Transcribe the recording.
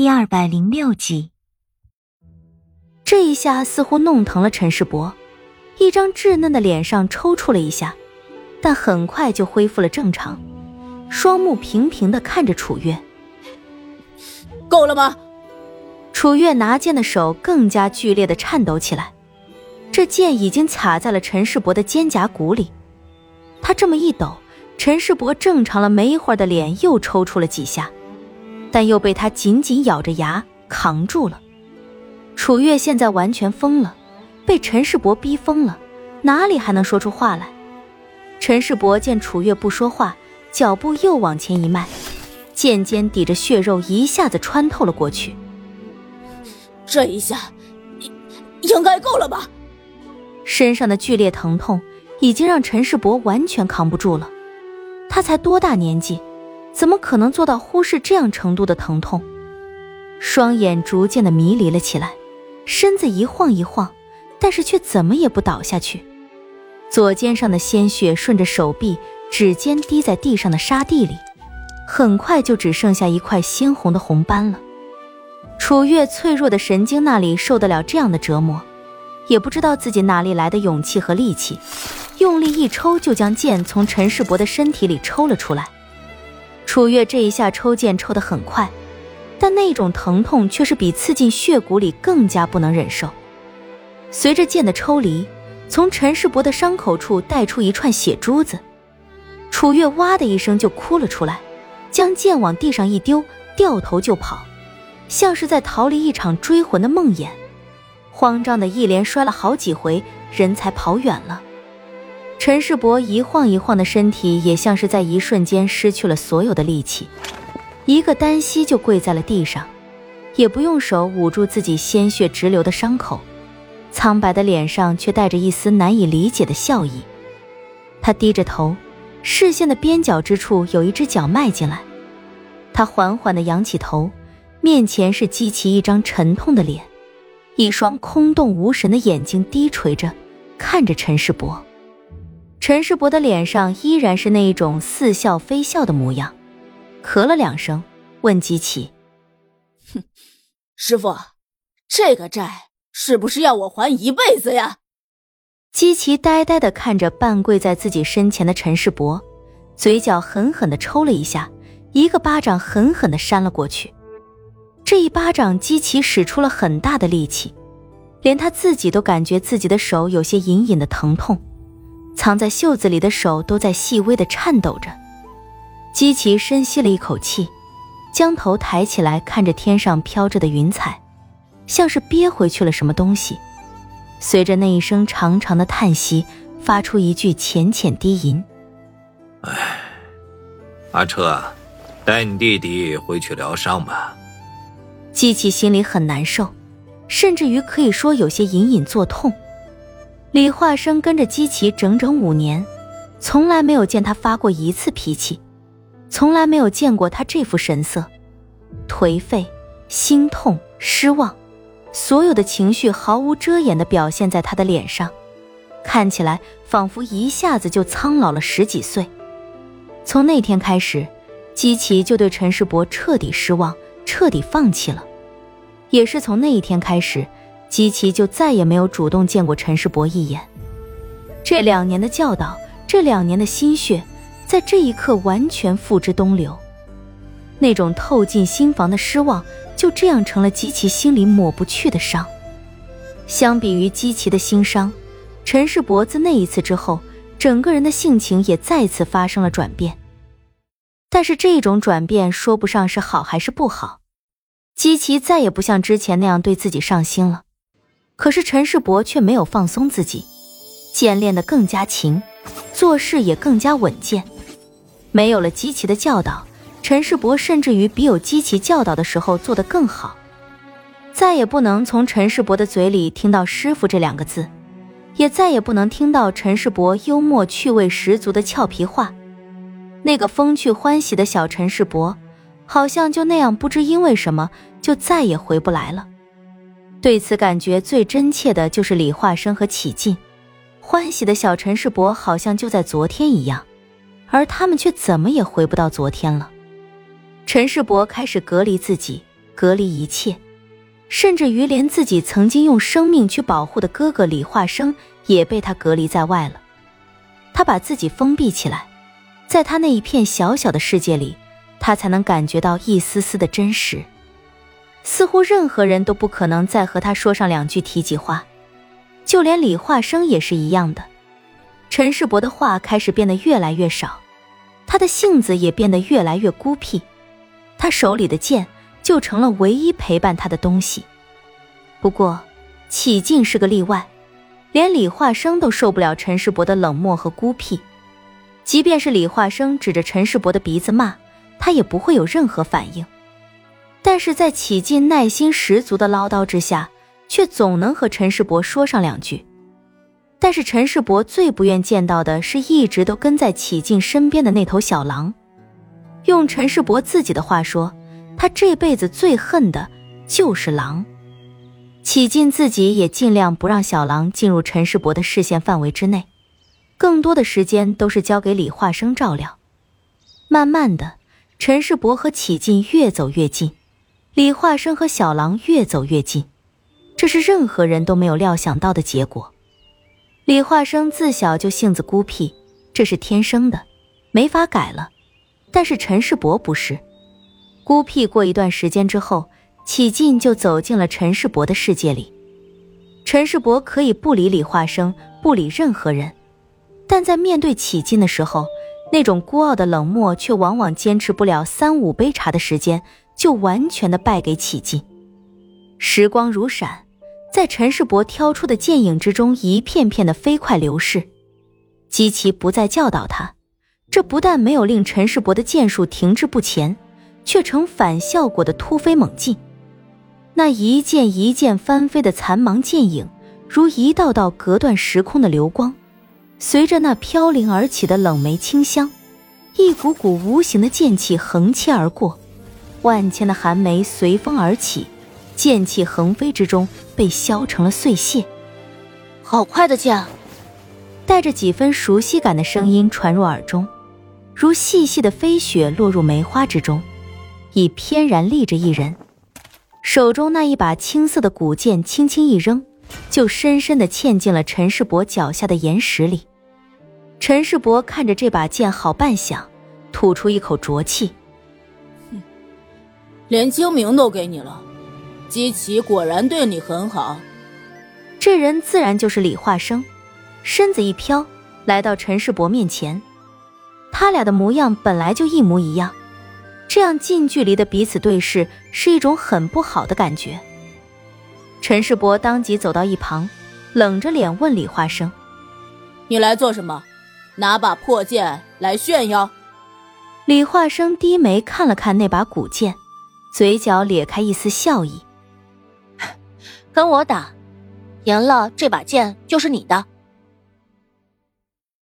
第二百零六集。这一下似乎弄疼了陈世伯，一张稚嫩的脸上抽搐了一下，但很快就恢复了正常，双目平平的看着楚月。够了吗？楚月拿剑的手更加剧烈的颤抖起来，这剑已经卡在了陈世伯的肩胛骨里。他这么一抖，陈世伯正常了没一会儿的脸又抽搐了几下，但又被他紧紧咬着牙扛住了。楚月现在完全疯了，被陈世伯逼疯了，哪里还能说出话来？陈世伯见楚月不说话，脚步又往前一迈，剑尖抵着血肉，一下子穿透了过去。这一下，应该够了吧？身上的剧烈疼痛已经让陈世伯完全扛不住了。他才多大年纪，怎么可能做到忽视这样程度的疼痛？双眼逐渐的迷离了起来。身子一晃一晃，但是却怎么也不倒下去。左肩上的鲜血顺着手臂、指尖滴在地上的沙地里，很快就只剩下一块鲜红的红斑了。楚月脆弱的神经那里受得了这样的折磨，也不知道自己哪里来的勇气和力气，用力一抽就将剑从陈世伯的身体里抽了出来。楚月这一下抽剑抽得很快。但那种疼痛却是比刺进血骨里更加不能忍受。随着剑的抽离，从陈世伯的伤口处带出一串血珠子，楚月哇的一声就哭了出来，将剑往地上一丢，掉头就跑，像是在逃离一场追魂的梦魇。慌张的一连摔了好几回，人才跑远了。陈世伯一晃一晃的身体，也像是在一瞬间失去了所有的力气。一个单膝就跪在了地上，也不用手捂住自己鲜血直流的伤口，苍白的脸上却带着一丝难以理解的笑意。他低着头，视线的边角之处有一只脚迈进来。他缓缓地仰起头，面前是姬奇一张沉痛的脸，一双空洞无神的眼睛低垂着，看着陈世伯。陈世伯的脸上依然是那一种似笑非笑的模样。咳了两声，问姬奇：“哼，师傅，这个债是不是要我还一辈子呀？”姬奇呆呆的看着半跪在自己身前的陈世伯，嘴角狠狠的抽了一下，一个巴掌狠狠的扇了过去。这一巴掌，姬奇使出了很大的力气，连他自己都感觉自己的手有些隐隐的疼痛，藏在袖子里的手都在细微的颤抖着。姬奇深吸了一口气，将头抬起来看着天上飘着的云彩，像是憋回去了什么东西。随着那一声长长的叹息，发出一句浅浅低吟：“哎，阿车，带你弟弟回去疗伤吧。”姬奇心里很难受，甚至于可以说有些隐隐作痛。李化生跟着姬奇整整五年，从来没有见他发过一次脾气。从来没有见过他这副神色，颓废、心痛、失望，所有的情绪毫无遮掩地表现在他的脸上，看起来仿佛一下子就苍老了十几岁。从那天开始，姬奇就对陈世伯彻底失望，彻底放弃了。也是从那一天开始，姬奇就再也没有主动见过陈世伯一眼。这两年的教导，这两年的心血。在这一刻，完全付之东流。那种透进心房的失望，就这样成了姬奇心里抹不去的伤。相比于姬奇的心伤，陈世伯自那一次之后，整个人的性情也再次发生了转变。但是这种转变说不上是好还是不好。姬奇再也不像之前那样对自己上心了，可是陈世伯却没有放松自己，剑练得更加勤，做事也更加稳健。没有了姬奇的教导，陈世伯甚至于比有姬奇教导的时候做得更好。再也不能从陈世伯的嘴里听到“师傅”这两个字，也再也不能听到陈世伯幽默趣味十足的俏皮话。那个风趣欢喜的小陈世伯，好像就那样不知因为什么就再也回不来了。对此感觉最真切的就是李化生和启进，欢喜的小陈世伯好像就在昨天一样。而他们却怎么也回不到昨天了。陈世伯开始隔离自己，隔离一切，甚至于连自己曾经用生命去保护的哥哥李化生也被他隔离在外了。他把自己封闭起来，在他那一片小小的世界里，他才能感觉到一丝丝的真实。似乎任何人都不可能再和他说上两句提及话，就连李化生也是一样的。陈世伯的话开始变得越来越少，他的性子也变得越来越孤僻，他手里的剑就成了唯一陪伴他的东西。不过，启劲是个例外，连李化生都受不了陈世伯的冷漠和孤僻，即便是李化生指着陈世伯的鼻子骂，他也不会有任何反应。但是在启进耐心十足的唠叨之下，却总能和陈世伯说上两句。但是陈世伯最不愿见到的是一直都跟在启进身边的那头小狼。用陈世伯自己的话说，他这辈子最恨的就是狼。启进自己也尽量不让小狼进入陈世伯的视线范围之内，更多的时间都是交给李化生照料。慢慢的，陈世伯和启进越走越近。李化生和小狼越走越近，这是任何人都没有料想到的结果。李化生自小就性子孤僻，这是天生的，没法改了。但是陈世伯不是，孤僻过一段时间之后，启进就走进了陈世伯的世界里。陈世伯可以不理李化生，不理任何人，但在面对启劲的时候，那种孤傲的冷漠却往往坚持不了三五杯茶的时间。就完全的败给启劲。时光如闪，在陈世伯挑出的剑影之中，一片片的飞快流逝。姬奇不再教导他，这不但没有令陈世伯的剑术停滞不前，却成反效果的突飞猛进。那一剑一剑翻飞的残芒剑影，如一道道隔断时空的流光，随着那飘零而起的冷梅清香，一股股无形的剑气横切而过。万千的寒梅随风而起，剑气横飞之中被削成了碎屑。好快的剑！带着几分熟悉感的声音传入耳中，如细细的飞雪落入梅花之中。已翩然立着一人，手中那一把青色的古剑轻轻一扔，就深深的嵌进了陈世伯脚下的岩石里。陈世伯看着这把剑，好半晌，吐出一口浊气。连精明都给你了，姬奇果然对你很好。这人自然就是李化生，身子一飘，来到陈世伯面前。他俩的模样本来就一模一样，这样近距离的彼此对视是一种很不好的感觉。陈世伯当即走到一旁，冷着脸问李化生：“你来做什么？拿把破剑来炫耀？”李化生低眉看了看那把古剑。嘴角咧开一丝笑意，跟我打，赢了这把剑就是你的。